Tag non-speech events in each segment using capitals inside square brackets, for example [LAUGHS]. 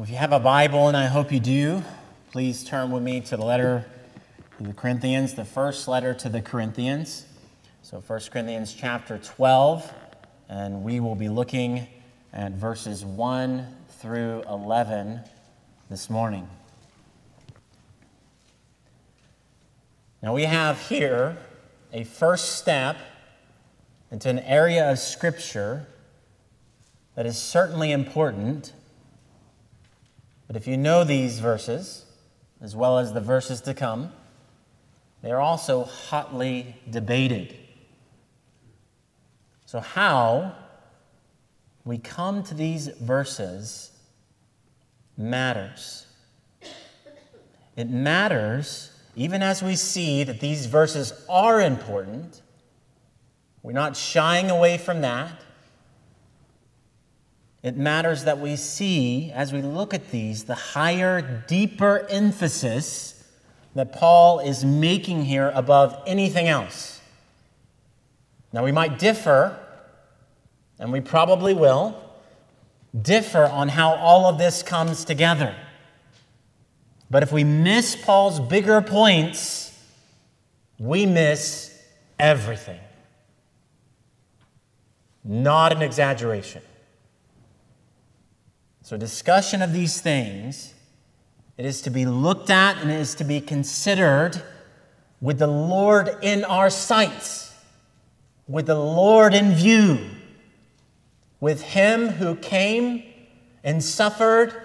Well, if you have a Bible, and I hope you do, please turn with me to the letter to the Corinthians, the first letter to the Corinthians. So 1 Corinthians chapter 12, and we will be looking at verses 1 through 11 this morning. Now, we have here a first step into an area of Scripture that is certainly important. But if you know these verses, as well as the verses to come, they are also hotly debated. So, how we come to these verses matters. It matters even as we see that these verses are important. We're not shying away from that. It matters that we see, as we look at these, the higher, deeper emphasis that Paul is making here above anything else. Now, we might differ, and we probably will, differ on how all of this comes together. But if we miss Paul's bigger points, we miss everything. Not an exaggeration. So, discussion of these things, it is to be looked at and it is to be considered with the Lord in our sights, with the Lord in view, with Him who came and suffered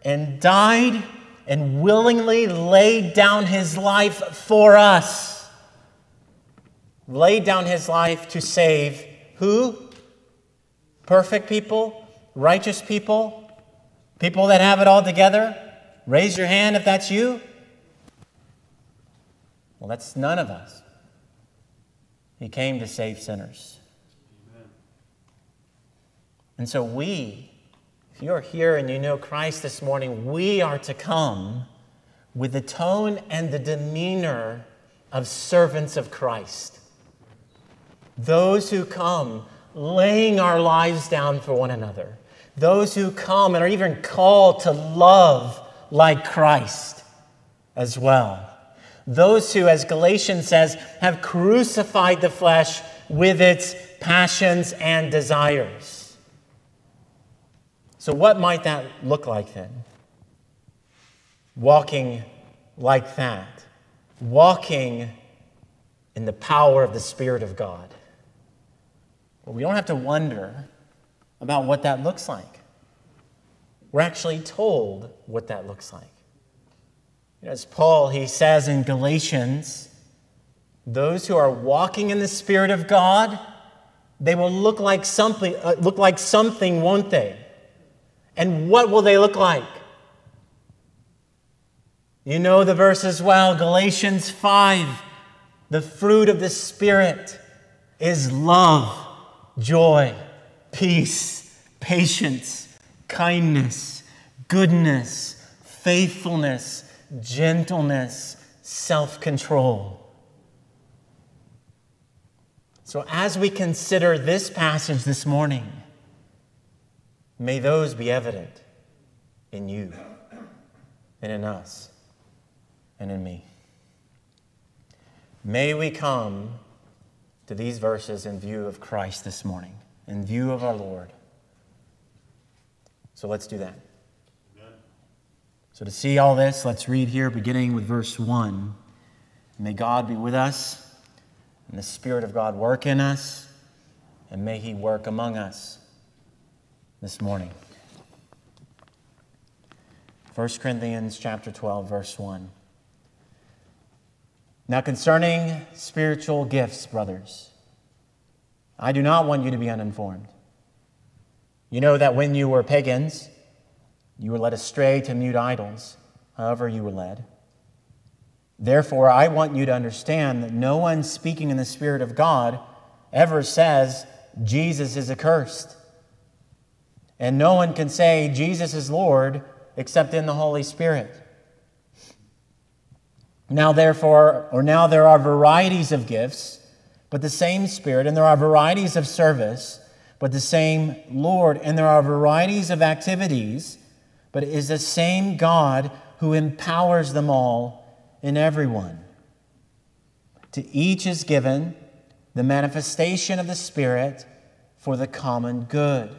and died and willingly laid down His life for us. Laid down His life to save who? Perfect people? Righteous people? People that have it all together, raise your hand if that's you. Well, that's none of us. He came to save sinners. Amen. And so, we, if you're here and you know Christ this morning, we are to come with the tone and the demeanor of servants of Christ. Those who come laying our lives down for one another those who come and are even called to love like Christ as well. Those who, as Galatians says, have crucified the flesh with its passions and desires. So, what might that look like then? Walking like that, walking in the power of the Spirit of God. Well, we don't have to wonder about what that looks like. We're actually told what that looks like. As Paul, he says in Galatians, those who are walking in the Spirit of God, they will look like something, uh, look like something, won't they? And what will they look like? You know the verse as well, Galatians 5. The fruit of the Spirit is love, joy, peace, patience, kindness, goodness, faithfulness, gentleness, self control. So, as we consider this passage this morning, may those be evident in you and in us and in me. May we come to these verses in view of Christ this morning in view of our Lord. So let's do that. So, to see all this, let's read here, beginning with verse 1. May God be with us, and the Spirit of God work in us, and may He work among us this morning. 1 Corinthians chapter 12 verse 1 Now concerning spiritual gifts brothers I do not want you to be uninformed. You know that when you were pagans, you were led astray to mute idols, however, you were led. Therefore, I want you to understand that no one speaking in the Spirit of God ever says Jesus is accursed. And no one can say Jesus is Lord except in the Holy Spirit. Now, therefore, or now there are varieties of gifts but the same Spirit, and there are varieties of service, but the same Lord, and there are varieties of activities, but it is the same God who empowers them all in everyone. To each is given the manifestation of the Spirit for the common good.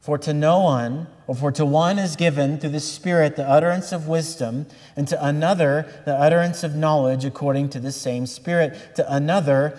For to no one, for to one is given through the Spirit the utterance of wisdom, and to another the utterance of knowledge according to the same Spirit, to another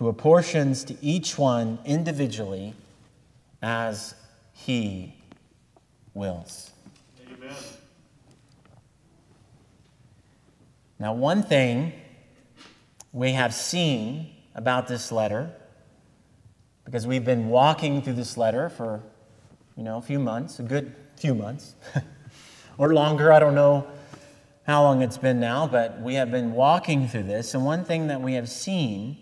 who apportions to each one individually as he wills. Amen. Now, one thing we have seen about this letter, because we've been walking through this letter for, you know, a few months, a good few months, [LAUGHS] or longer, I don't know how long it's been now, but we have been walking through this. And one thing that we have seen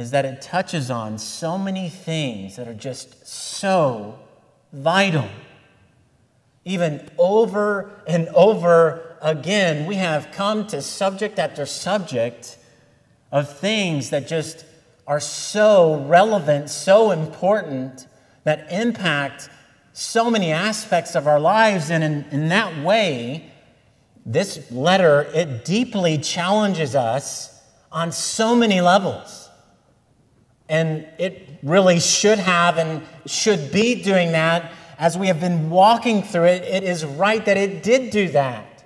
is that it touches on so many things that are just so vital. Even over and over again, we have come to subject after subject of things that just are so relevant, so important, that impact so many aspects of our lives. And in, in that way, this letter, it deeply challenges us on so many levels. And it really should have and should be doing that as we have been walking through it. It is right that it did do that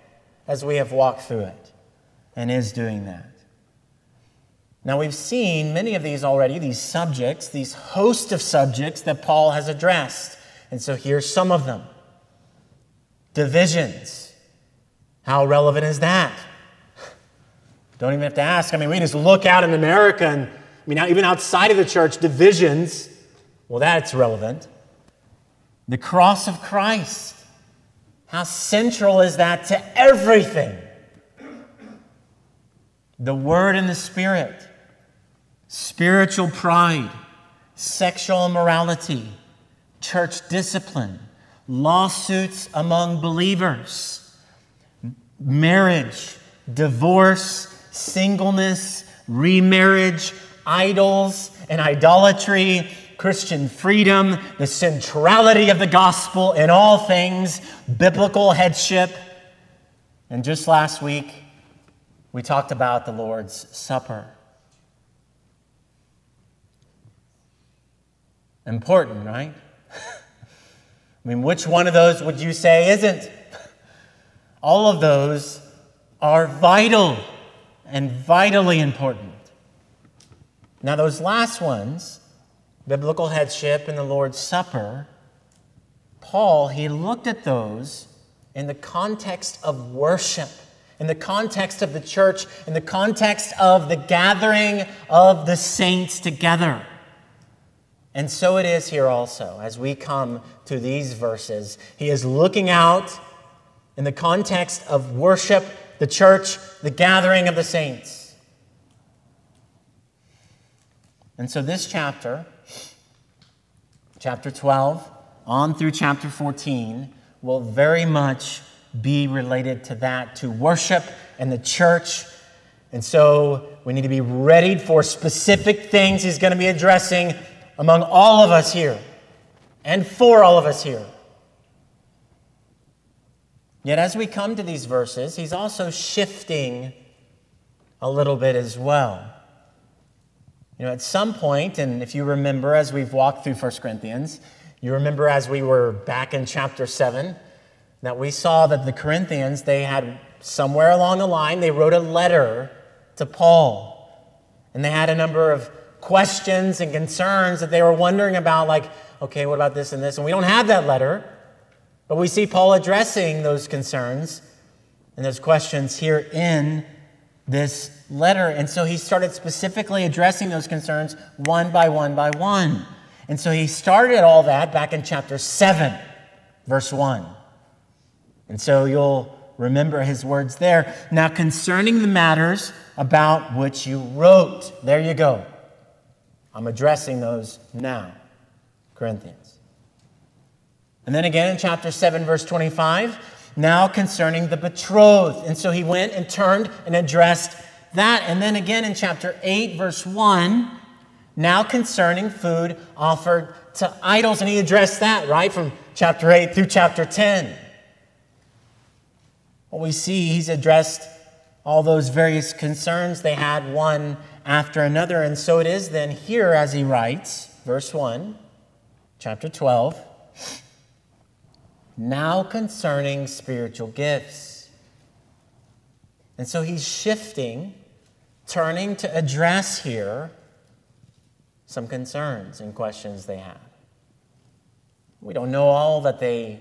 as we have walked through it and is doing that. Now, we've seen many of these already, these subjects, these host of subjects that Paul has addressed. And so here's some of them divisions. How relevant is that? Don't even have to ask. I mean, we just look out in America and I mean, even outside of the church, divisions, well, that's relevant. The cross of Christ, how central is that to everything? The Word and the Spirit, spiritual pride, sexual immorality, church discipline, lawsuits among believers, marriage, divorce, singleness, remarriage, idols and idolatry, Christian freedom, the centrality of the gospel in all things, biblical headship. And just last week, we talked about the Lord's Supper. Important, right? [LAUGHS] I mean, which one of those would you say isn't? All of those are vital and vitally important. Now, those last ones, biblical headship and the Lord's Supper, Paul, he looked at those in the context of worship, in the context of the church, in the context of the gathering of the saints together. And so it is here also, as we come to these verses. He is looking out in the context of worship, the church, the gathering of the saints. And so this chapter, chapter 12, on through chapter 14, will very much be related to that, to worship and the church. And so we need to be ready for specific things he's going to be addressing among all of us here and for all of us here. Yet as we come to these verses, he's also shifting a little bit as well. You know, at some point, and if you remember as we've walked through 1 Corinthians, you remember as we were back in chapter 7 that we saw that the Corinthians, they had somewhere along the line, they wrote a letter to Paul. And they had a number of questions and concerns that they were wondering about, like, okay, what about this and this? And we don't have that letter, but we see Paul addressing those concerns and those questions here in this letter. And so he started specifically addressing those concerns one by one by one. And so he started all that back in chapter 7, verse 1. And so you'll remember his words there. Now, concerning the matters about which you wrote, there you go. I'm addressing those now, Corinthians. And then again in chapter 7, verse 25, now concerning the betrothed. And so he went and turned and addressed that. And then again in chapter 8, verse 1, now concerning food offered to idols. And he addressed that, right, from chapter 8 through chapter 10. What we see, he's addressed all those various concerns they had one after another. And so it is then here as he writes, verse 1, chapter 12. Now concerning spiritual gifts. And so he's shifting, turning to address here some concerns and questions they had. We don't know all that they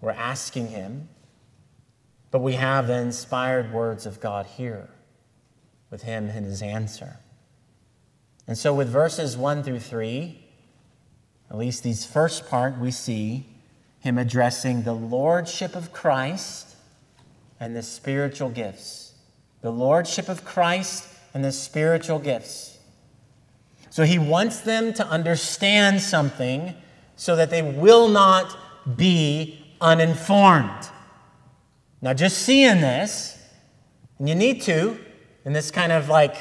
were asking him, but we have the inspired words of God here with him and his answer. And so, with verses 1 through 3, at least these first part, we see him addressing the lordship of Christ and the spiritual gifts. The lordship of Christ and the spiritual gifts. So he wants them to understand something so that they will not be uninformed. Now, just seeing this, and you need to, in this kind of like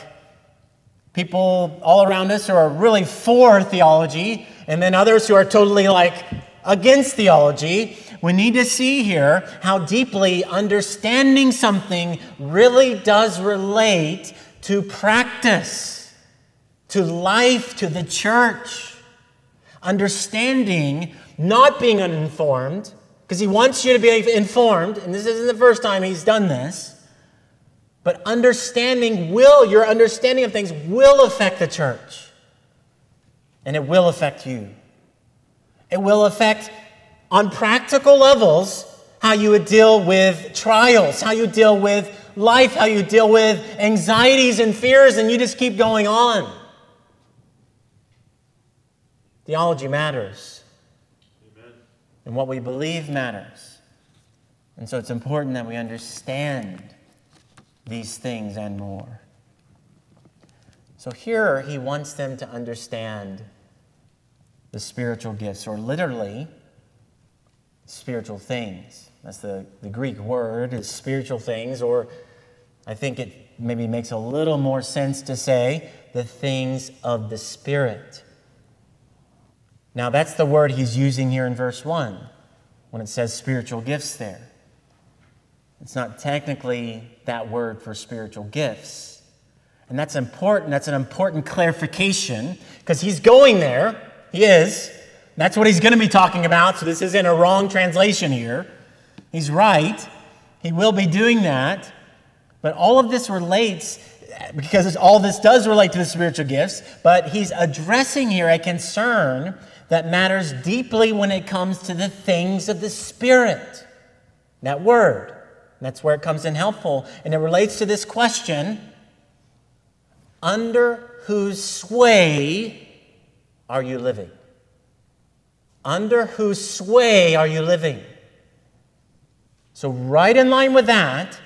people all around us who are really for theology, and then others who are totally like against theology, we need to see here how deeply understanding something really does relate to practice, to life, to the church. Understanding, not being uninformed, because he wants you to be informed, and this isn't the first time he's done this. But understanding will, your understanding of things will affect the church. And it will affect you. It will affect, on practical levels, how you would deal with trials, how you deal with life, how you deal with anxieties and fears, and you just keep going on. Theology matters. Amen. And what we believe matters. And so it's important that we understand these things and more. So here he wants them to understand the spiritual gifts, or literally, spiritual things. That's the, the Greek word, is spiritual things, or I think it maybe makes a little more sense to say the things of the Spirit. Now, that's the word he's using here in verse 1 when it says spiritual gifts there. It's not technically that word for spiritual gifts. And that's important. That's an important clarification because he's going there he is. That's what he's going to be talking about. So this isn't a wrong translation here. He's right. He will be doing that. But all of this relates because all this does relate to the spiritual gifts, but he's addressing here a concern that matters deeply when it comes to the things of the Spirit. That word. That's where it comes in helpful. And it relates to this question under whose sway are you living? Under whose sway are you living? So, right in line with that,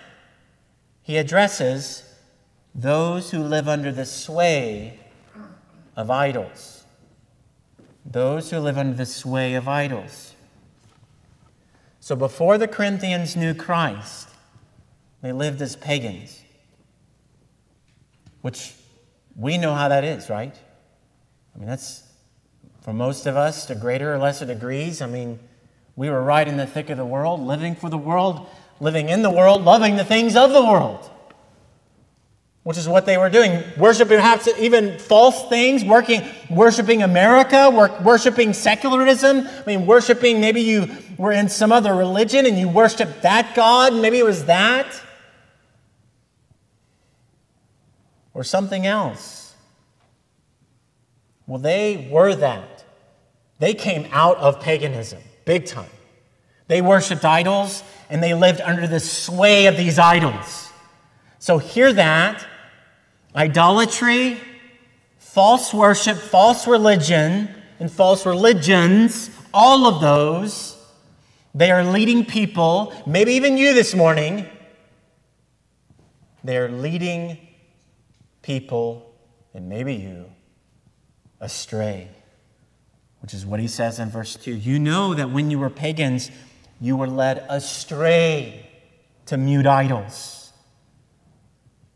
he addresses those who live under the sway of idols. Those who live under the sway of idols. So, before the Corinthians knew Christ, they lived as pagans, which we know how that is, right? I mean, that's for most of us to greater or lesser degrees. I mean, we were right in the thick of the world, living for the world, living in the world, loving the things of the world, which is what they were doing. Worshiping perhaps even false things, working, worshiping America, worshiping secularism. I mean, worshiping, maybe you were in some other religion and you worshiped that God, maybe it was that. Or something else. Well, they were that. They came out of paganism, big time. They worshiped idols and they lived under the sway of these idols. So, hear that idolatry, false worship, false religion, and false religions, all of those, They are leading people, maybe even you this morning, they are leading people, and maybe you, astray, which is what he says in verse 2. You know that when you were pagans, you were led astray to mute idols.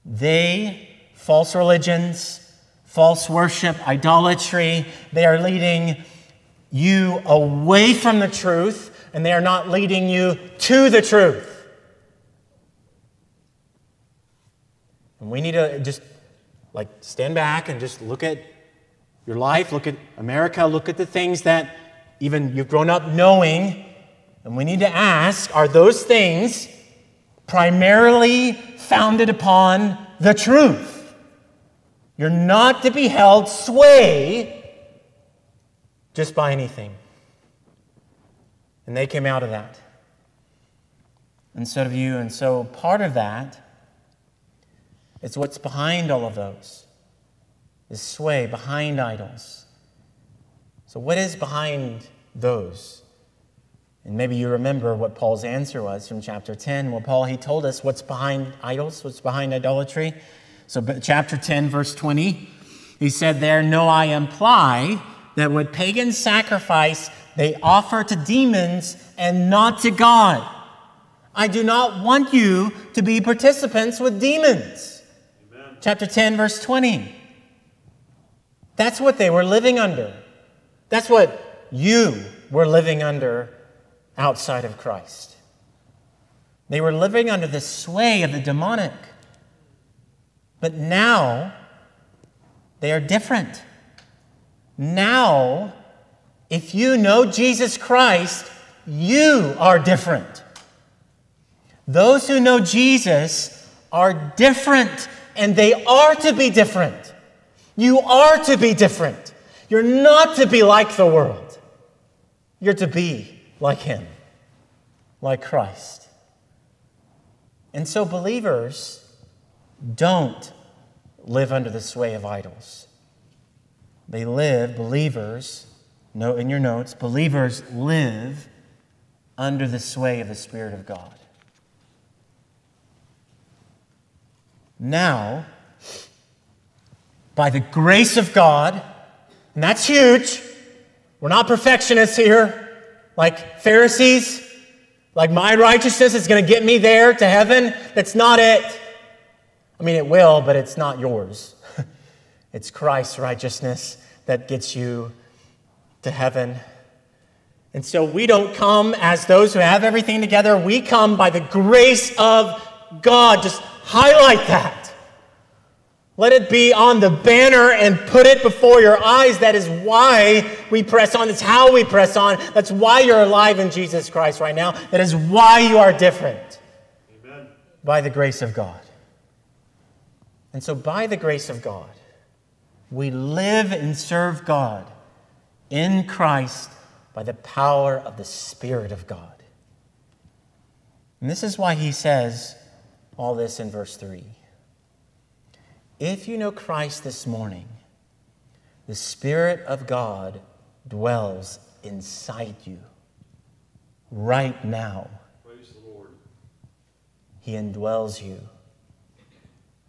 They, false religions, false worship, idolatry, they are leading you away from the truth and they are not leading you to the truth. And we need to just like stand back and just look at your life, look at America, look at the things that even you've grown up knowing. And we need to ask are those things primarily founded upon the truth? You're not to be held sway just by anything. And they came out of that. And so do you. And so part of that is what's behind all of those is sway behind idols. So, what is behind those? And maybe you remember what Paul's answer was from chapter 10. Well, Paul, he told us what's behind idols, what's behind idolatry. So, chapter 10, verse 20, he said there, No, I imply that what pagans sacrifice, they offer to demons and not to God. I do not want you to be participants with demons. Amen. Chapter 10, verse 20. That's what they were living under. That's what you were living under outside of Christ. They were living under the sway of the demonic. But now they are different. Now, if you know Jesus Christ, you are different. Those who know Jesus are different, and they are to be different. You are to be different. You're not to be like the world. You're to be like Him, like Christ. And so, believers don't live under the sway of idols. They live, believers, note in your notes, believers live under the sway of the Spirit of God. Now, by the grace of God, and that's huge. We're not perfectionists here, like Pharisees, like my righteousness is going to get me there to heaven. That's not it. I mean, it will, but it's not yours. [LAUGHS] it's Christ's righteousness that gets you to heaven. And so we don't come as those who have everything together. We come by the grace of God. Just highlight that. Let it be on the banner and put it before your eyes. That is why we press on. That's how we press on. That's why you're alive in Jesus Christ right now. That is why you are different. Amen. By the grace of God. And so, by the grace of God, we live and serve God in Christ by the power of the Spirit of God. And this is why he says all this in verse 3. If you know Christ this morning, the Spirit of God dwells inside you right now. Praise the Lord. He indwells you.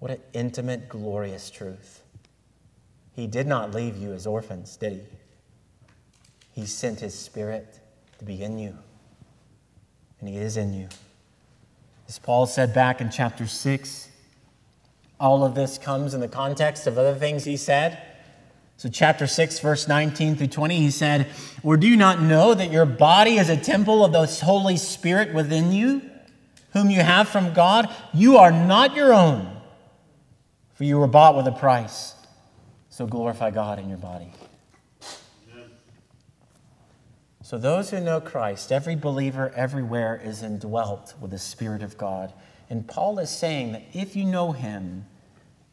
What an intimate, glorious truth. He did not leave you as orphans, did he? He sent his spirit to be in you, and he is in you. As Paul said back in chapter 6, all of this comes in the context of other things he said. So, chapter 6, verse 19 through 20, he said, Or do you not know that your body is a temple of the Holy Spirit within you, whom you have from God? You are not your own, for you were bought with a price. So glorify God in your body. So, those who know Christ, every believer everywhere is indwelt with the Spirit of God. And Paul is saying that if you know Him,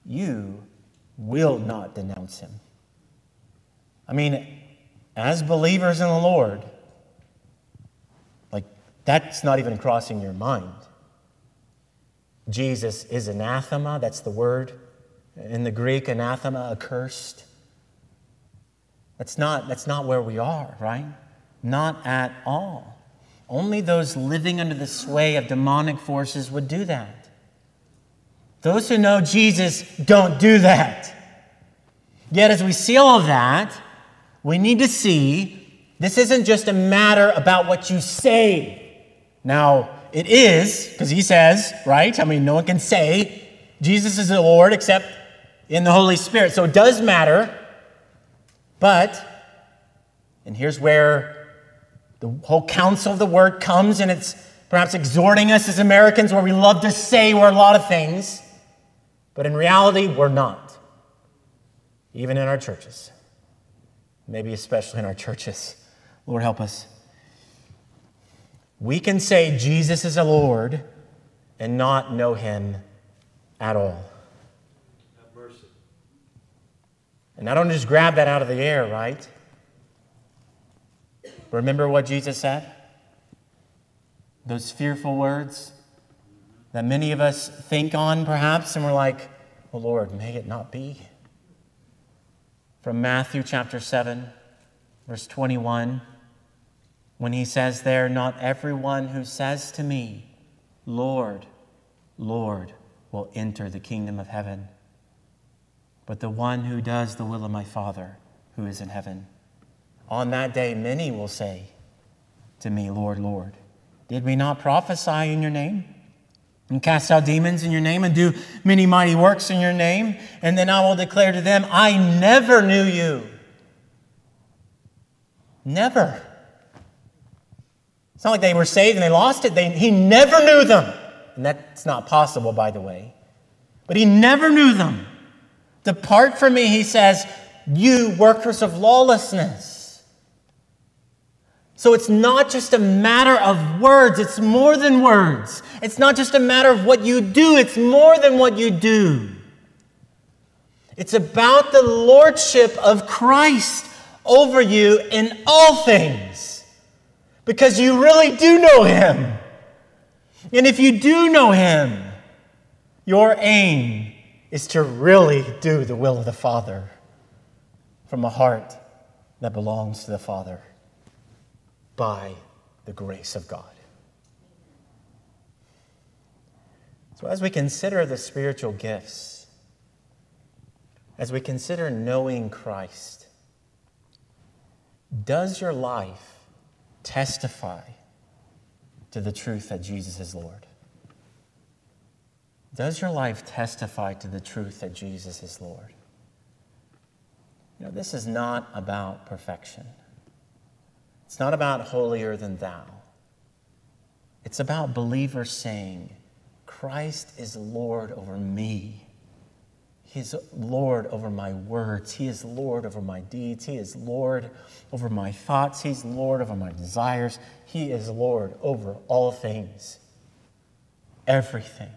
you will not denounce Him. I mean, as believers in the Lord, like, that's not even crossing your mind. Jesus is anathema, that's the word in the Greek, anathema, accursed. That's not, that's not where we are, right? Not at all. Only those living under the sway of demonic forces would do that. Those who know Jesus don't do that. Yet, as we see all of that, we need to see this isn't just a matter about what you say. Now, it is, because he says, right? I mean, no one can say Jesus is the Lord except in the Holy Spirit. So it does matter. But, and here's where the whole counsel of the word comes, and it's perhaps exhorting us as Americans where we love to say we're a lot of things, but in reality, we're not. Even in our churches. Maybe especially in our churches. Lord, help us. We can say Jesus is a Lord and not know him at all. And I don't just grab that out of the air, right? Remember what Jesus said? Those fearful words that many of us think on, perhaps, and we're like, oh Lord, may it not be. From Matthew chapter 7, verse 21, when he says there, Not everyone who says to me, Lord, Lord, will enter the kingdom of heaven but the one who does the will of my Father who is in heaven. On that day, many will say to me, Lord, Lord, did we not prophesy in your name? And cast out demons in your name and do many mighty works in your name? And then I will declare to them, I never knew you. Never. It's not like they were saved and they lost it. They, he never knew them. And that's not possible, by the way. But he never knew them. Depart from me, he says, you workers of lawlessness. So it's not just a matter of words, it's more than words. It's not just a matter of what you do, it's more than what you do. It's about the lordship of Christ over you in all things because you really do know him. And if you do know him, your aim is to really do the will of the Father from a heart that belongs to the Father by the grace of God. So, as we consider the spiritual gifts, as we consider knowing Christ, does your life testify to the truth that Jesus is Lord? Does your life testify to the truth that Jesus is Lord? You know, this is not about perfection. It's not about holier than thou. It's about believers saying, Christ is Lord over me. He is Lord over my words. He is Lord over my deeds. He is Lord over my thoughts. He's Lord over my desires. He is Lord over all things, everything.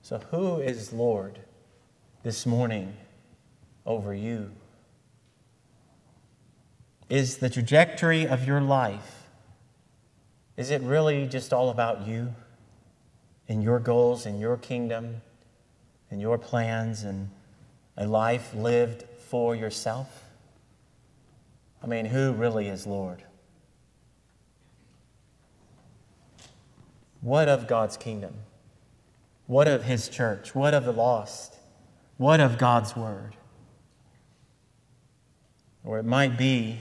So, who is Lord this morning over you? Is the trajectory of your life, is it really just all about you and your goals and your kingdom and your plans and a life lived for yourself? I mean, who really is Lord? What of God's kingdom? What of his church? What of the lost? What of God's word? Or it might be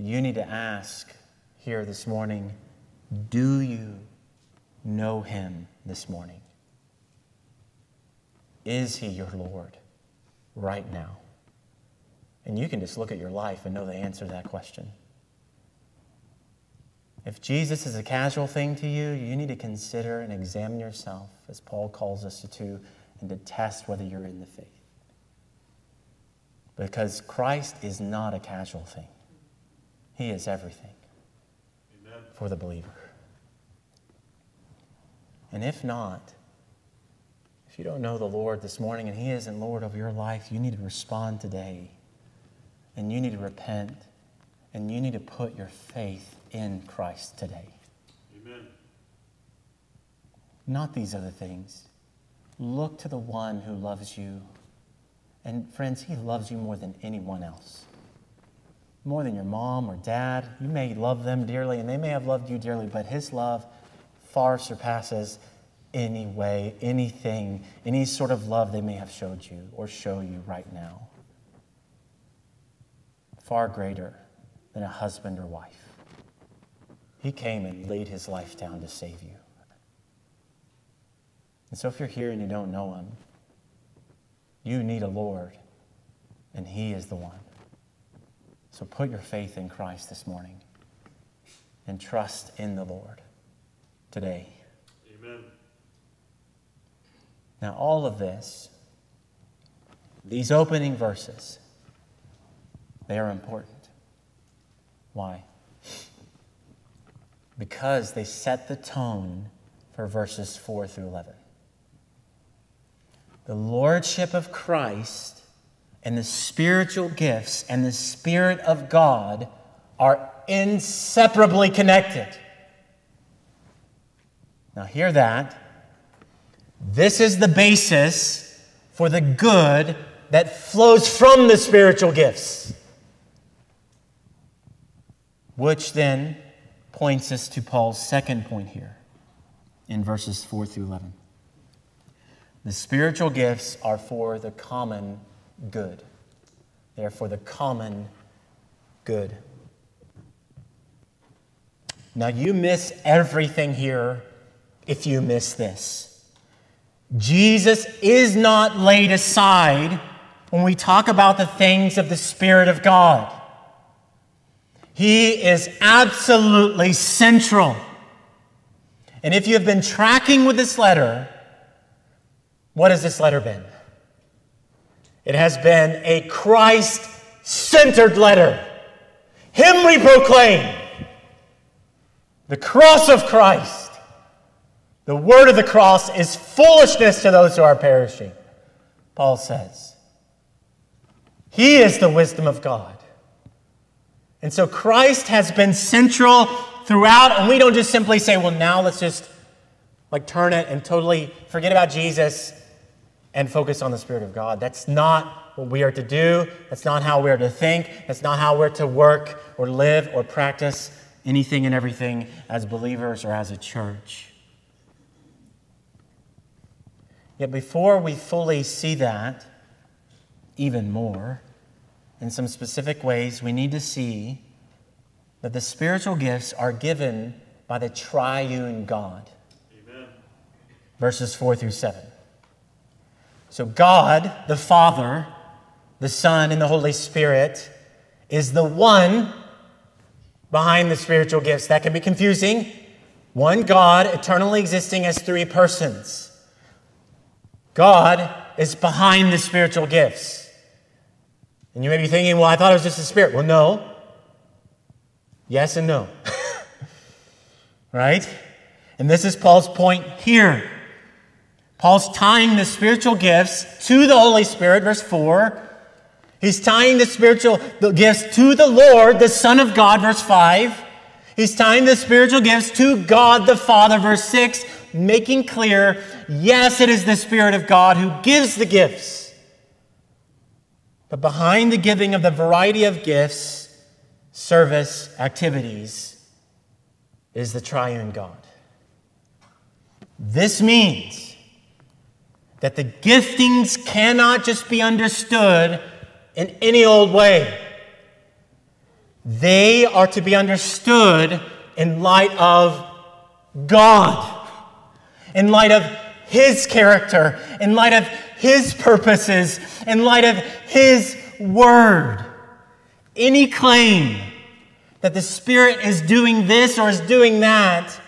that you need to ask here this morning do you know him this morning? Is he your Lord right now? And you can just look at your life and know the answer to that question. If Jesus is a casual thing to you, you need to consider and examine yourself, as Paul calls us to, do, and to test whether you're in the faith. Because Christ is not a casual thing, He is everything Amen. for the believer. And if not, if you don't know the Lord this morning and He isn't Lord of your life, you need to respond today. And you need to repent. And you need to put your faith in Christ today. Amen. Not these other things. Look to the one who loves you. And friends, he loves you more than anyone else. More than your mom or dad. You may love them dearly, and they may have loved you dearly, but His love far surpasses any way, anything, any sort of love they may have showed you or show you right now. Far greater than a husband or wife. He came and laid his life down to save you. And so, if you're here and you don't know him, you need a Lord, and he is the one. So, put your faith in Christ this morning and trust in the Lord today. Amen. Now, all of this, these opening verses, they are important. Why? Because they set the tone for verses 4 through 11. The Lordship of Christ and the spiritual gifts and the Spirit of God are inseparably connected. Now, hear that. This is the basis for the good that flows from the spiritual gifts. Which then points us to Paul's second point here in verses 4 through 11. The spiritual gifts are for the common good. They are for the common good. Now, you miss everything here if you miss this. Jesus is not laid aside when we talk about the things of the Spirit of God. He is absolutely central. And if you have been tracking with this letter, what has this letter been? It has been a Christ centered letter. Him we proclaim. The cross of Christ. The word of the cross is foolishness to those who are perishing, Paul says. He is the wisdom of God. And so Christ has been central throughout, and we don't just simply say, well, now let's just like turn it and totally forget about Jesus and focus on the Spirit of God. That's not what we are to do. That's not how we are to think. That's not how we're to work or live or practice anything and everything as believers or as a church. Yet before we fully see that, even more, in some specific ways, we need to see that the spiritual gifts are given by the triune God. Amen. Verses 4 through 7. So, God, the Father, the Son, and the Holy Spirit, is the one behind the spiritual gifts. That can be confusing. One God, eternally existing as three persons. God is behind the spiritual gifts. And you may be thinking, well, I thought it was just the Spirit. Well, no. Yes and no. [LAUGHS] right? And this is Paul's point here. Paul's tying the spiritual gifts to the Holy Spirit, verse 4. He's tying the spiritual gifts to the Lord, the Son of God, verse 5. He's tying the spiritual gifts to God the Father, verse 6 making clear yes, it is the Spirit of God who gives the gifts. But behind the giving of the variety of gifts, service, activities, is the triune God. This means that the giftings cannot just be understood in any old way. They are to be understood in light of God in light of His character, in light of His purposes, in light of His word. Any claim that the Spirit is doing this or is doing that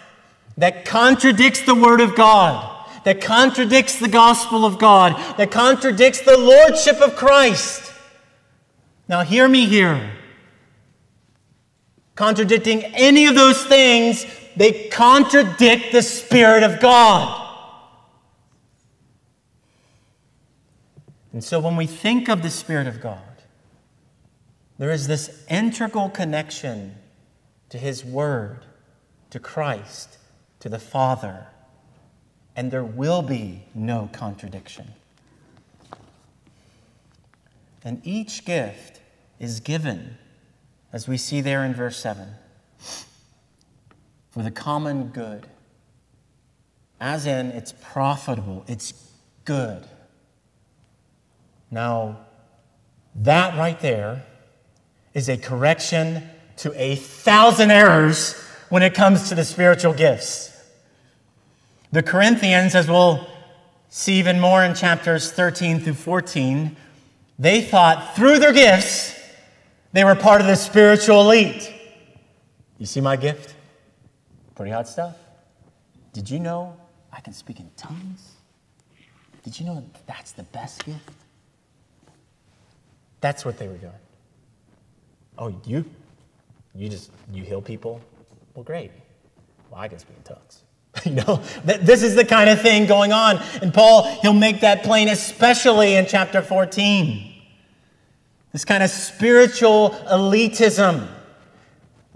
that contradicts the Word of God, that contradicts the gospel of God, that contradicts the Lordship of Christ. Now, hear me here. Contradicting any of those things they contradict the Spirit of God. And so when we think of the Spirit of God, there is this integral connection to His Word, to Christ, to the Father, and there will be no contradiction. And each gift is given as we see there in verse 7, for the common good, as in it's profitable, it's good. Now, that right there is a correction to a thousand errors when it comes to the spiritual gifts. The Corinthians, as we'll see even more in chapters 13 through 14, they thought through their gifts they were part of the spiritual elite. You see my gift? Pretty hot stuff. Did you know I can speak in tongues? Did you know that's the best gift? That's what they were doing. Oh, you? You just, you heal people? Well, great. Well, I can speak in tongues. [LAUGHS] you know, this is the kind of thing going on. And Paul, he'll make that plain, especially in chapter 14. This kind of spiritual elitism.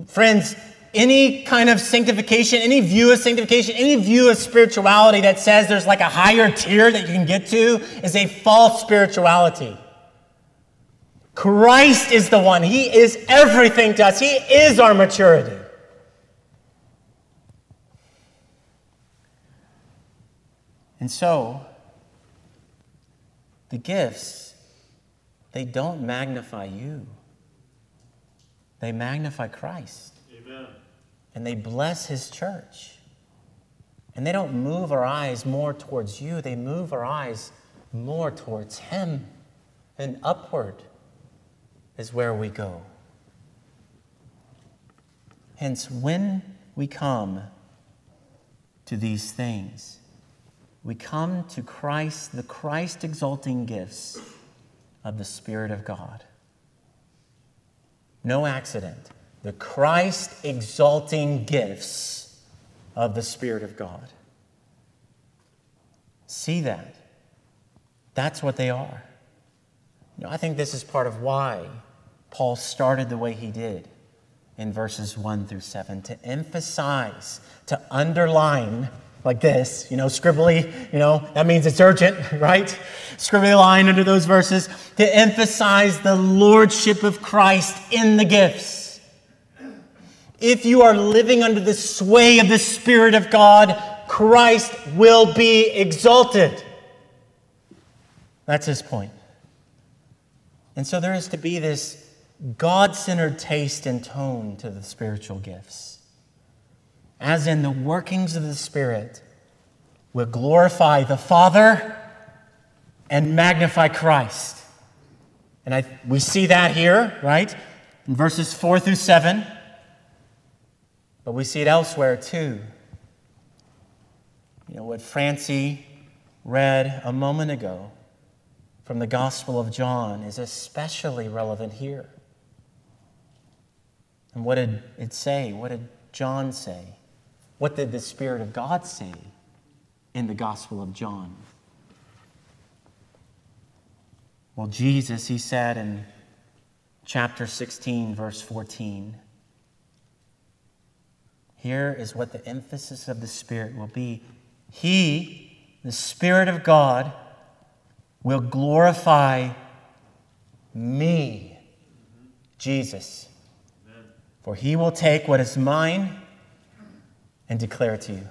Friends, any kind of sanctification, any view of sanctification, any view of spirituality that says there's like a higher tier that you can get to is a false spirituality. Christ is the one. He is everything to us. He is our maturity. And so, the gifts, they don't magnify you, they magnify Christ. Amen. And they bless his church. And they don't move our eyes more towards you, they move our eyes more towards him and upward is where we go. Hence, when we come to these things, we come to Christ, the Christ exalting gifts of the Spirit of God. No accident. The Christ exalting gifts of the Spirit of God. See that. That's what they are. You know, I think this is part of why Paul started the way he did in verses 1 through 7 to emphasize, to underline like this, you know, scribbly, you know, that means it's urgent, [LAUGHS] right? Scribbly line under those verses to emphasize the lordship of Christ in the gifts. If you are living under the sway of the Spirit of God, Christ will be exalted. That's his point. And so there is to be this God centered taste and tone to the spiritual gifts. As in, the workings of the Spirit will glorify the Father and magnify Christ. And I, we see that here, right? In verses 4 through 7. But we see it elsewhere too. You know, what Francie read a moment ago from the Gospel of John is especially relevant here. And what did it say? What did John say? What did the Spirit of God say in the Gospel of John? Well, Jesus, he said in chapter 16, verse 14, here is what the emphasis of the Spirit will be. He, the Spirit of God, will glorify me, Jesus for he will take what is mine and declare to you.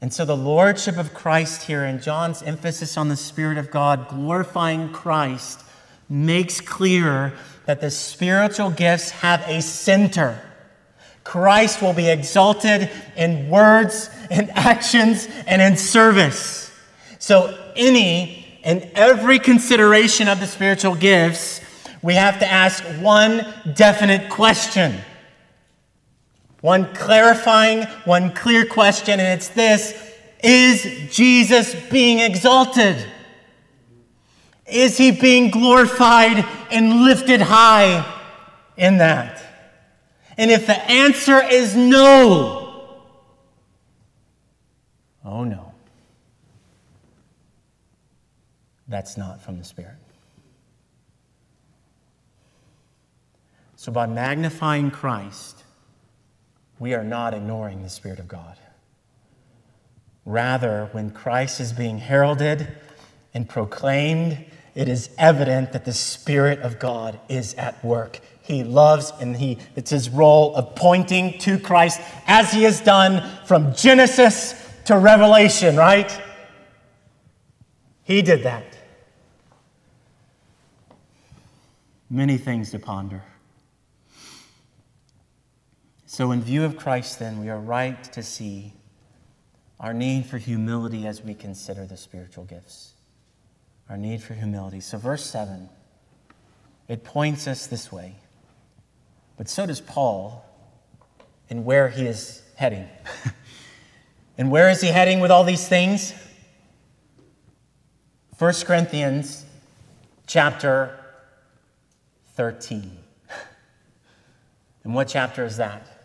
And so, the Lordship of Christ here and John's emphasis on the Spirit of God glorifying Christ makes clear that the spiritual gifts have a center. Christ will be exalted in words, in actions, and in service. So, any and every consideration of the spiritual gifts we have to ask one definite question. One clarifying, one clear question, and it's this Is Jesus being exalted? Is he being glorified and lifted high in that? And if the answer is no, oh no, that's not from the Spirit. So, by magnifying Christ, we are not ignoring the Spirit of God. Rather, when Christ is being heralded and proclaimed, it is evident that the Spirit of God is at work. He loves and he, it's his role of pointing to Christ as he has done from Genesis to Revelation, right? He did that. Many things to ponder. So, in view of Christ, then, we are right to see our need for humility as we consider the spiritual gifts. Our need for humility. So, verse 7, it points us this way. But so does Paul in where he is heading. [LAUGHS] and where is he heading with all these things? 1 Corinthians chapter 13. [LAUGHS] And what chapter is that?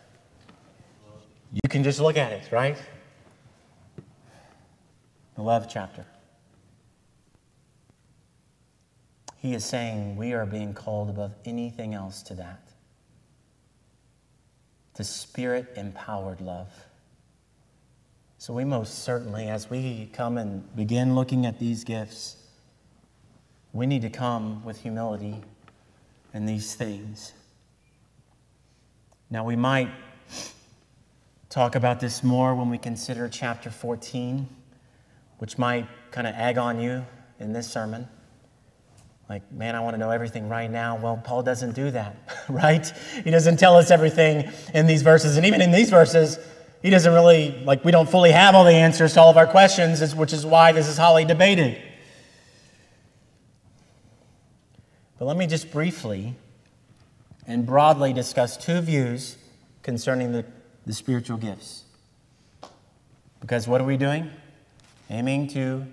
You can just look at it, right? The love chapter. He is saying we are being called above anything else to that. To spirit empowered love. So, we most certainly, as we come and begin looking at these gifts, we need to come with humility in these things. Now, we might talk about this more when we consider chapter 14, which might kind of egg on you in this sermon. Like, man, I want to know everything right now. Well, Paul doesn't do that, [LAUGHS] right? He doesn't tell us everything in these verses. And even in these verses, he doesn't really, like, we don't fully have all the answers to all of our questions, which is why this is highly debated. But let me just briefly and broadly discuss two views concerning the, the spiritual gifts. Because what are we doing? Aiming to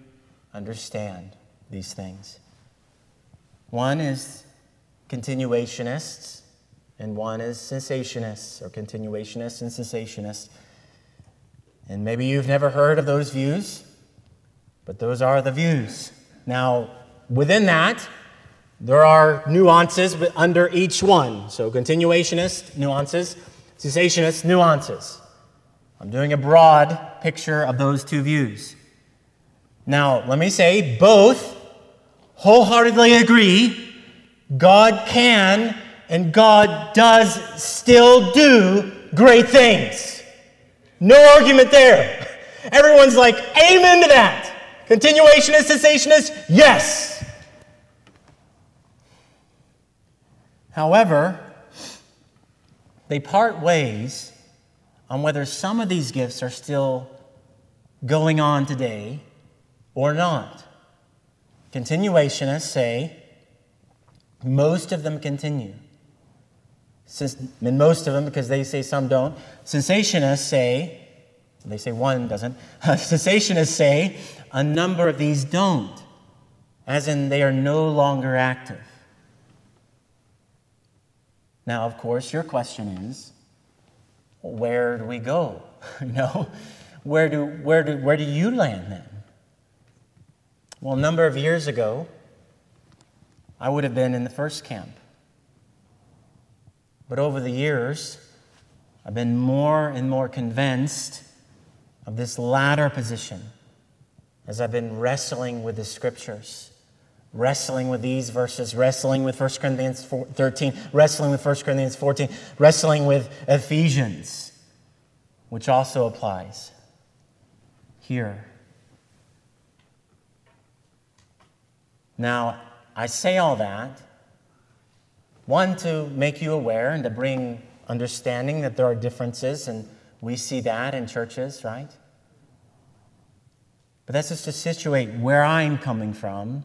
understand these things. One is continuationists, and one is cessationists, or continuationists and cessationists. And maybe you've never heard of those views, but those are the views. Now, within that, there are nuances under each one. So, continuationist, nuances, cessationist, nuances. I'm doing a broad picture of those two views. Now, let me say both wholeheartedly agree God can and God does still do great things. No argument there. [LAUGHS] Everyone's like, amen to that. Continuationist, cessationist, yes. However, they part ways on whether some of these gifts are still going on today or not. Continuationists say most of them continue and most of them, because they say some don't, cessationists say, they say one doesn't, [LAUGHS] cessationists say a number of these don't, as in they are no longer active. Now, of course, your question is, where do we go? [LAUGHS] you know, where do, where, do, where do you land then? Well, a number of years ago, I would have been in the first camp. But over the years, I've been more and more convinced of this latter position as I've been wrestling with the scriptures, wrestling with these verses, wrestling with 1 Corinthians 13, wrestling with 1 Corinthians 14, wrestling with Ephesians, which also applies here. Now, I say all that one, to make you aware and to bring understanding that there are differences, and we see that in churches, right? But that's just to situate where I'm coming from,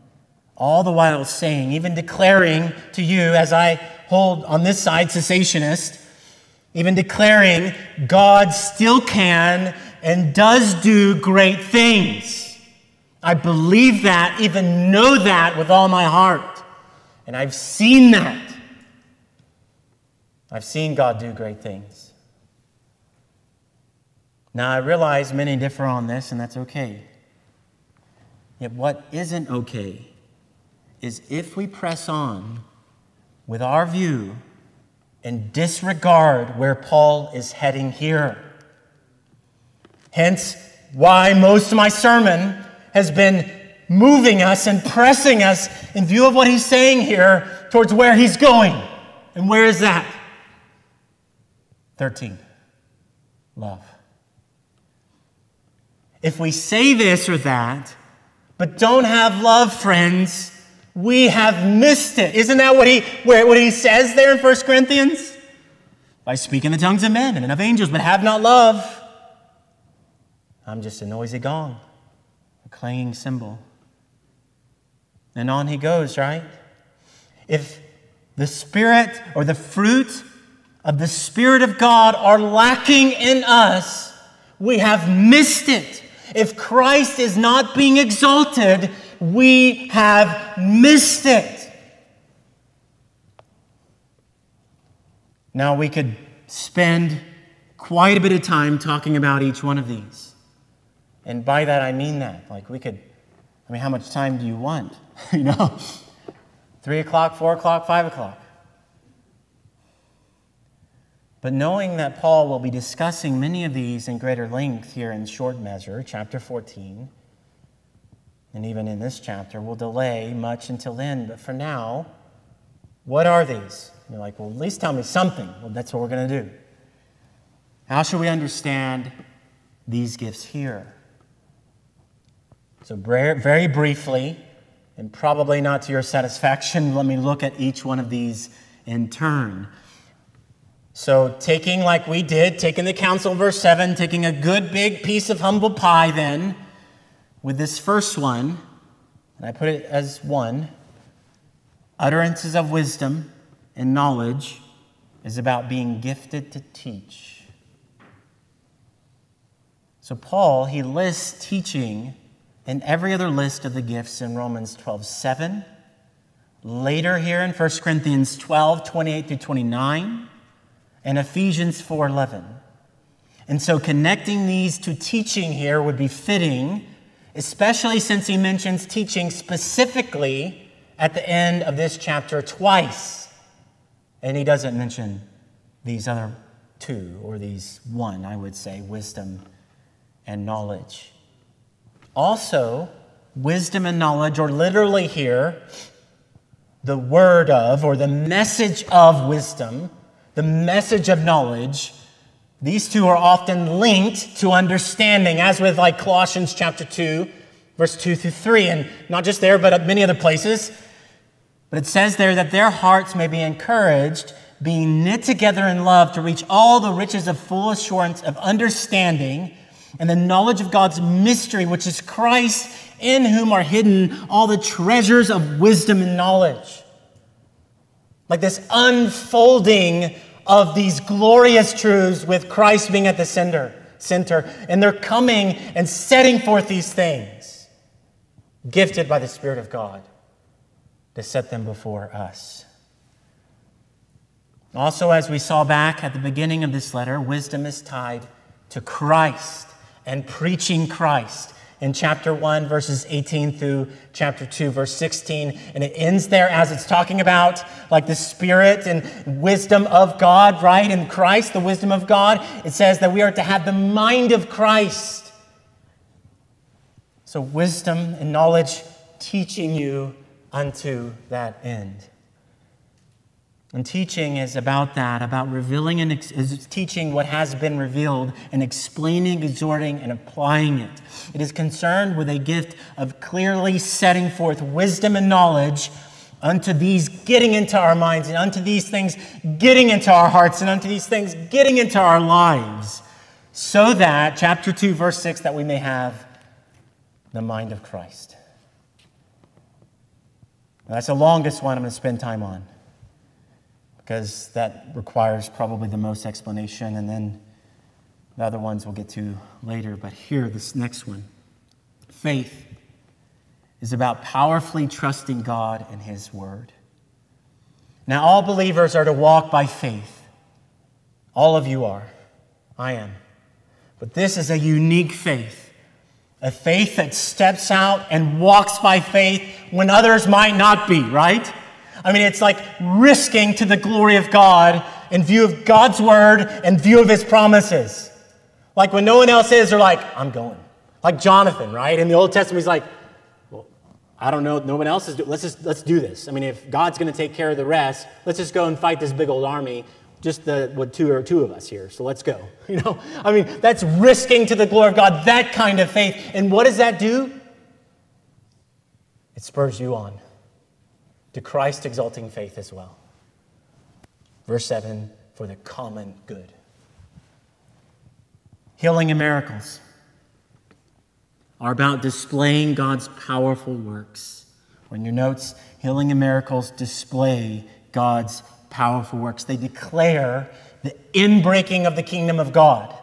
all the while saying, even declaring to you, as I hold on this side, cessationist, even declaring God still can and does do great things. I believe that, even know that with all my heart. And I've seen that. I've seen God do great things. Now, I realize many differ on this, and that's okay. Yet, what isn't okay is if we press on with our view and disregard where Paul is heading here. Hence, why most of my sermon has been moving us and pressing us in view of what he's saying here towards where he's going. And where is that? 13. Love. If we say this or that, but don't have love, friends, we have missed it. Isn't that what he, what he says there in 1 Corinthians? I speak in the tongues of men and of angels, but have not love. I'm just a noisy gong, a clanging cymbal. And on he goes, right? If the Spirit or the fruit of the Spirit of God are lacking in us, we have missed it. If Christ is not being exalted, we have missed it. Now, we could spend quite a bit of time talking about each one of these. And by that, I mean that. Like, we could, I mean, how much time do you want? [LAUGHS] you know, three o'clock, four o'clock, five o'clock. But knowing that Paul will be discussing many of these in greater length here in short measure, chapter 14, and even in this chapter, we'll delay much until then. But for now, what are these? You're like, well, at least tell me something. Well, that's what we're going to do. How should we understand these gifts here? So, very briefly, and probably not to your satisfaction, [LAUGHS] let me look at each one of these in turn. So, taking like we did, taking the counsel, verse 7, taking a good big piece of humble pie, then, with this first one, and I put it as one utterances of wisdom and knowledge is about being gifted to teach. So, Paul, he lists teaching in every other list of the gifts in Romans 12 7. Later, here in 1 Corinthians 12 28 through 29, and Ephesians 4 11. And so, connecting these to teaching here would be fitting, especially since he mentions teaching specifically at the end of this chapter twice. And he doesn't mention these other two, or these one, I would say, wisdom and knowledge. Also, wisdom and knowledge, or literally here, the word of, or the message of wisdom, the message of knowledge, these two are often linked to understanding, as with like Colossians chapter 2, verse 2 through 3, and not just there, but at many other places. But it says there that their hearts may be encouraged, being knit together in love to reach all the riches of full assurance of understanding and the knowledge of God's mystery, which is Christ, in whom are hidden all the treasures of wisdom and knowledge. Like this unfolding of these glorious truths with Christ being at the center, center, and they're coming and setting forth these things, gifted by the Spirit of God to set them before us. Also, as we saw back at the beginning of this letter, wisdom is tied to Christ and preaching Christ in chapter 1, verses 18 through chapter 2, verse 16. And it ends there as it's talking about like the spirit and wisdom of God, right? In Christ, the wisdom of God. It says that we are to have the mind of Christ. So, wisdom and knowledge teaching you unto that end. And teaching is about that, about revealing and ex- is teaching what has been revealed and explaining, exhorting, and applying it. It is concerned with a gift of clearly setting forth wisdom and knowledge unto these getting into our minds and unto these things getting into our hearts and unto these things getting into our lives. So that, chapter 2, verse 6, that we may have the mind of Christ. Now, that's the longest one I'm going to spend time on because that requires probably the most explanation, and then the other ones we'll get to later. But here, this next one faith is about powerfully trusting God and His Word. Now, all believers are to walk by faith. All of you are. I am. But this is a unique faith, a faith that steps out and walks by faith when others might not be, right? I mean, it's like risking to the glory of God in view of God's word and view of his promises. Like when no one else is, they're like, I'm going. Like Jonathan, right? In the Old Testament, he's like, well, I don't know, no one else is let's just let's do this. I mean, if God's going to take care of the rest, let's just go and fight this big old army. Just the what two or two of us here. So let's go. [LAUGHS] You know, I mean, that's risking to the glory of God, that kind of faith. And what does that do? It spurs you on to Christ exalting faith as well. Verse 7 for the common good. Healing and miracles are about displaying God's powerful works. Or in your notes, healing and miracles display God's powerful works. They declare the inbreaking of the kingdom of God.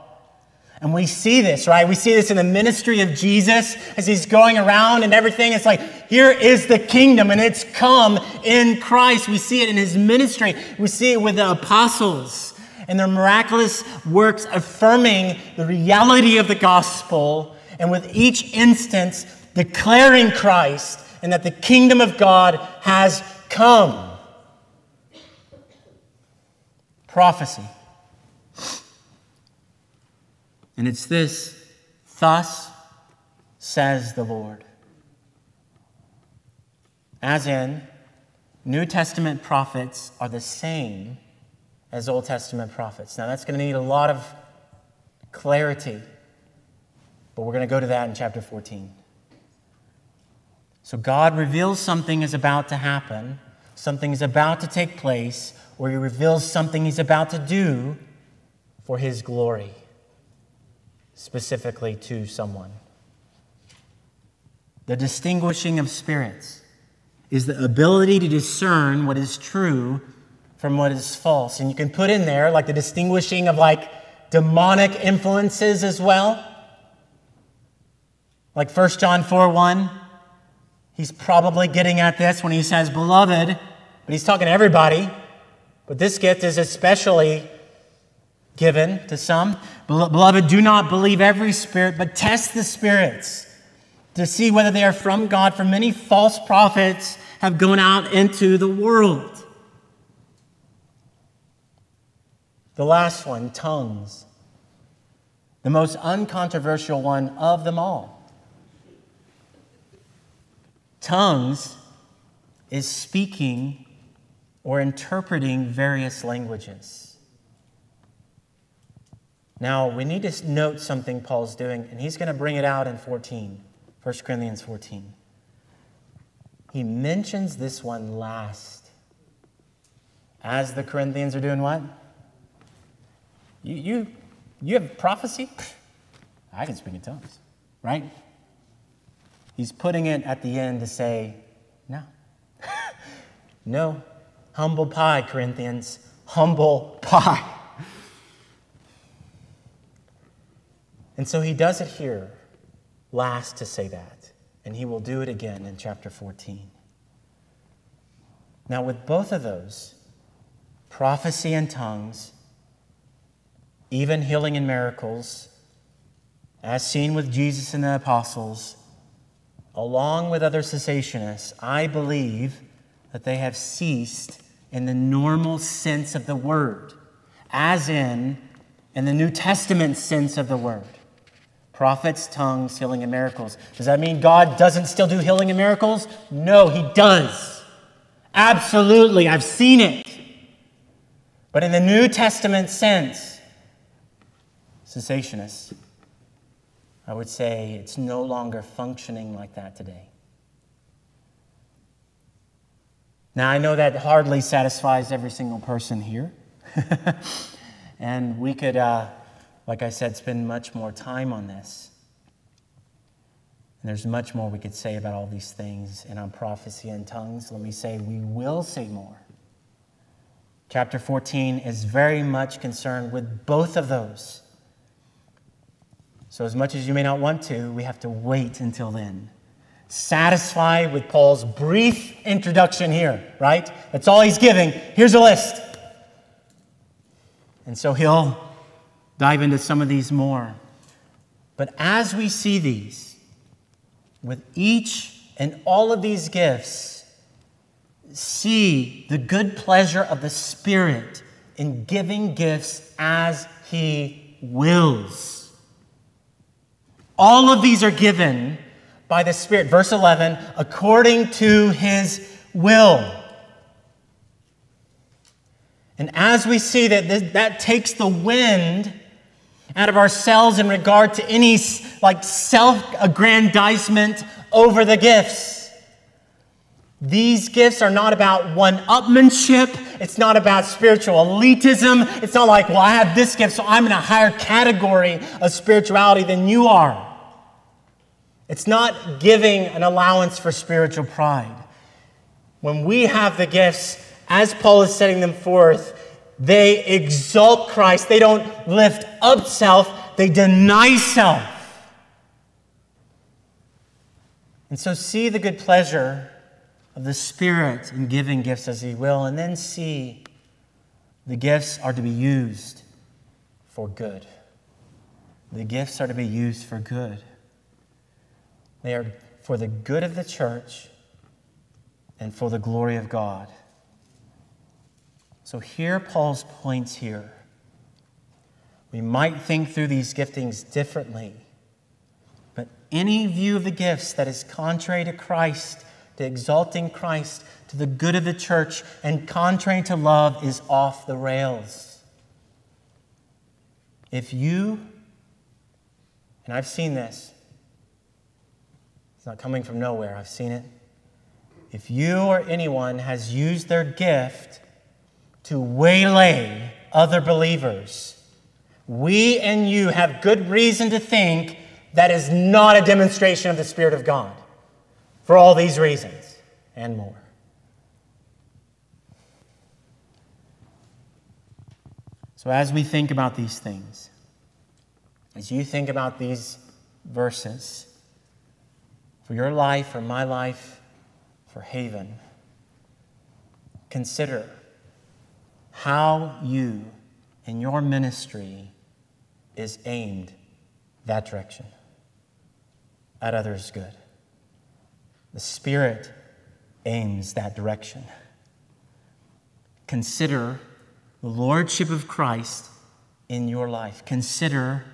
And we see this, right? We see this in the ministry of Jesus as he's going around and everything. It's like, here is the kingdom and it's come in Christ. We see it in his ministry. We see it with the apostles and their miraculous works affirming the reality of the gospel and with each instance declaring Christ and that the kingdom of God has come. Prophecy. And it's this Thus says the Lord. As in, New Testament prophets are the same as Old Testament prophets. Now, that's going to need a lot of clarity but we're going to go to that in chapter 14. So God reveals something is about to happen, something is about to take place, or he reveals something he's about to do for his glory, specifically to someone. The distinguishing of spirits is the ability to discern what is true from what is false. And you can put in there like the distinguishing of like demonic influences as well. Like 1 John 4 1, he's probably getting at this when he says, Beloved, but he's talking to everybody. But this gift is especially given to some. Beloved, do not believe every spirit, but test the spirits to see whether they are from God, for many false prophets have gone out into the world. The last one, tongues, the most uncontroversial one of them all. Tongues is speaking or interpreting various languages. Now, we need to note something Paul's doing, and he's going to bring it out in 14, 1 Corinthians 14. He mentions this one last. As the Corinthians are doing what? You, you, you have prophecy? [LAUGHS] I can speak in tongues, right? He's putting it at the end to say, no. [LAUGHS] no. Humble pie, Corinthians. Humble pie. And so he does it here, last to say that. And he will do it again in chapter 14. Now, with both of those, prophecy and tongues, even healing and miracles, as seen with Jesus and the apostles, along with other cessationists, I believe that they have ceased in the normal sense of the word, as in in the New Testament sense of the word. Prophets, tongues, healing, and miracles. Does that mean God doesn't still do healing and miracles? No, He does. Absolutely. I've seen it. But in the New Testament sense, cessationists I would say it's no longer functioning like that today. Now, I know that hardly satisfies every single person here. [LAUGHS] and we could, uh, like I said, spend much more time on this. And there's much more we could say about all these things. And on prophecy and tongues, let me say we will say more. Chapter 14 is very much concerned with both of those. So, as much as you may not want to, we have to wait until then. Satisfied with Paul's brief introduction here, right? That's all he's giving. Here's a list. And so he'll dive into some of these more. But as we see these, with each and all of these gifts, see the good pleasure of the Spirit in giving gifts as He wills. All of these are given by the Spirit. Verse 11, according to his will. And as we see that that takes the wind out of ourselves in regard to any like self-aggrandizement over the gifts. These gifts are not about one upmanship. It's not about spiritual elitism. It's not like, well, I have this gift, so I'm in a higher category of spirituality than you are. It's not giving an allowance for spiritual pride. When we have the gifts, as Paul is setting them forth, they exalt Christ. They don't lift up self, they deny self. And so, see the good pleasure of the Spirit in giving gifts as He will, and then see the gifts are to be used for good. The gifts are to be used for good. They are for the good of the church and for the glory of God. So, here Paul's points here. We might think through these giftings differently, but any view of the gifts that is contrary to Christ, to exalting Christ, to the good of the church, and contrary to love is off the rails. If you, and I've seen this, it's not coming from nowhere, I've seen it. If you or anyone has used their gift to waylay other believers, we and you have good reason to think that is not a demonstration of the Spirit of God for all these reasons and more. So, as we think about these things, as you think about these verses for your life, for my life, for Haven, consider how you and your ministry is aimed that direction at others' good. The Spirit aims that direction. Consider the Lordship of Christ in your life. Consider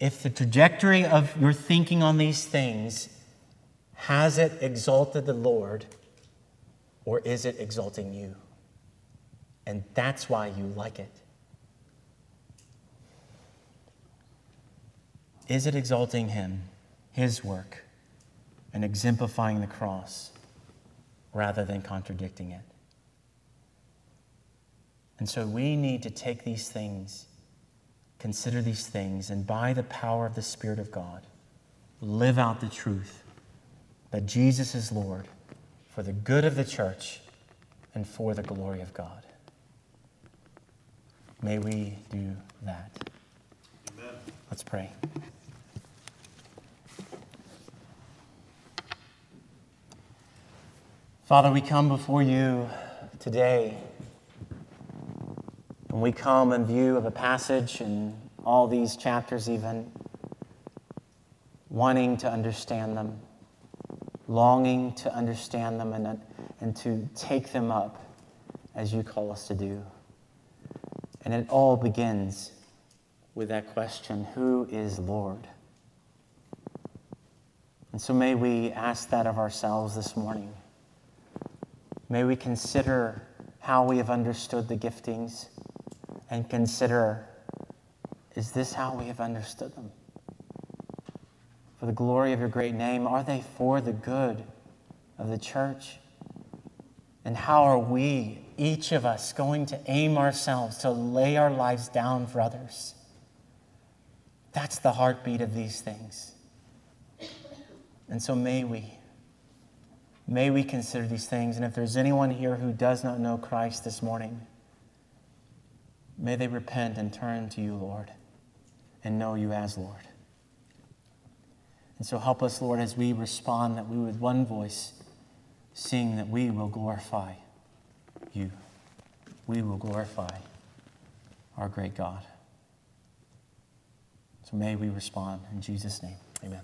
if the trajectory of your thinking on these things has it exalted the Lord or is it exalting you? And that's why you like it. Is it exalting Him, His work, and exemplifying the cross rather than contradicting it? And so we need to take these things, consider these things, and by the power of the Spirit of God, live out the truth that Jesus is Lord for the good of the church and for the glory of God. May we do that. Amen. Let's pray. Father, we come before you today, and we come in view of a passage and all these chapters, even wanting to understand them, longing to understand them, and, and to take them up as you call us to do. And it all begins with that question Who is Lord? And so may we ask that of ourselves this morning. May we consider how we have understood the giftings and consider is this how we have understood them? For the glory of your great name, are they for the good of the church? And how are we each of us going to aim ourselves to lay our lives down for others. That's the heartbeat of these things. And so may we. May we consider these things. And if there's anyone here who does not know Christ this morning, may they repent and turn to you, Lord, and know you as Lord. And so help us, Lord, as we respond, that we with one voice sing that we will glorify you, we will glorify our great God. So may we respond in Jesus' name. Amen.